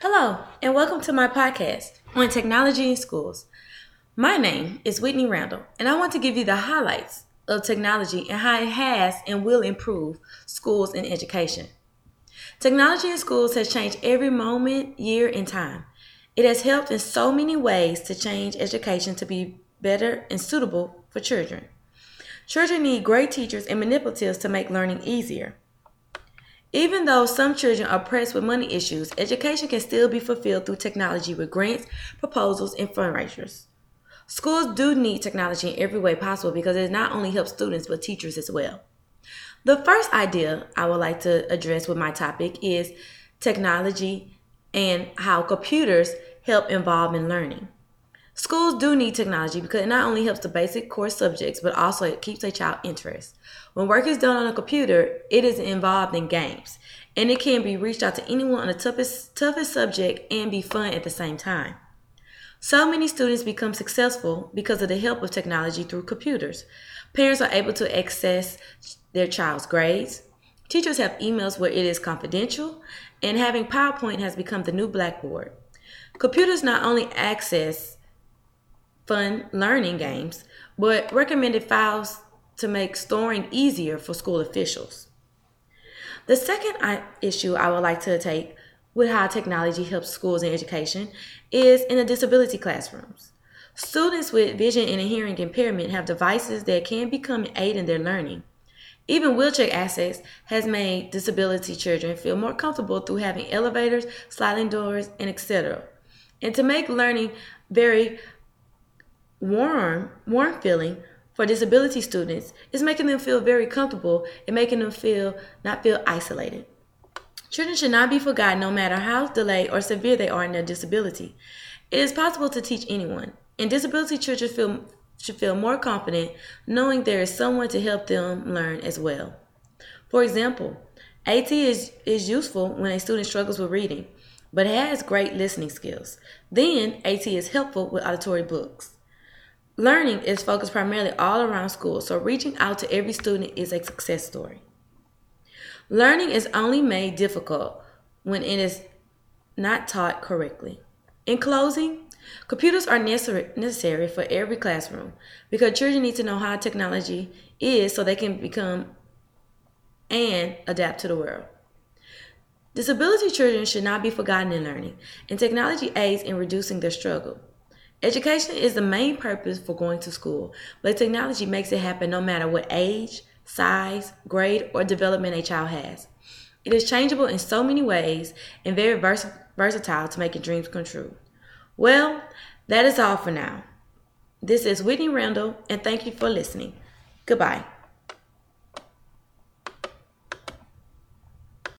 Hello, and welcome to my podcast on technology in schools. My name is Whitney Randall, and I want to give you the highlights of technology and how it has and will improve schools and education. Technology in schools has changed every moment, year, and time. It has helped in so many ways to change education to be better and suitable for children. Children need great teachers and manipulatives to make learning easier. Even though some children are pressed with money issues, education can still be fulfilled through technology with grants, proposals, and fundraisers. Schools do need technology in every way possible because it not only helps students but teachers as well. The first idea I would like to address with my topic is technology and how computers help involve in learning. Schools do need technology because it not only helps the basic core subjects, but also it keeps a child interest. When work is done on a computer, it is involved in games, and it can be reached out to anyone on the toughest, toughest subject and be fun at the same time. So many students become successful because of the help of technology through computers. Parents are able to access their child's grades. Teachers have emails where it is confidential, and having PowerPoint has become the new blackboard. Computers not only access fun learning games, but recommended files to make storing easier for school officials. The second issue I would like to take with how technology helps schools and education is in the disability classrooms. Students with vision and hearing impairment have devices that can become an aid in their learning. Even wheelchair access has made disability children feel more comfortable through having elevators, sliding doors, and etc. And to make learning very warm, warm feeling for disability students is making them feel very comfortable and making them feel not feel isolated. Children should not be forgotten no matter how delayed or severe they are in their disability. It is possible to teach anyone, and disability children feel, should feel more confident knowing there is someone to help them learn as well. For example, AT is, is useful when a student struggles with reading, but has great listening skills. Then AT is helpful with auditory books. Learning is focused primarily all around school, so reaching out to every student is a success story. Learning is only made difficult when it is not taught correctly. In closing, computers are necessary for every classroom because children need to know how technology is so they can become and adapt to the world. Disability children should not be forgotten in learning, and technology aids in reducing their struggle. Education is the main purpose for going to school, but technology makes it happen no matter what age, size, grade, or development a child has. It is changeable in so many ways and very vers- versatile to making dreams come true. Well, that is all for now. This is Whitney Randall, and thank you for listening. Goodbye.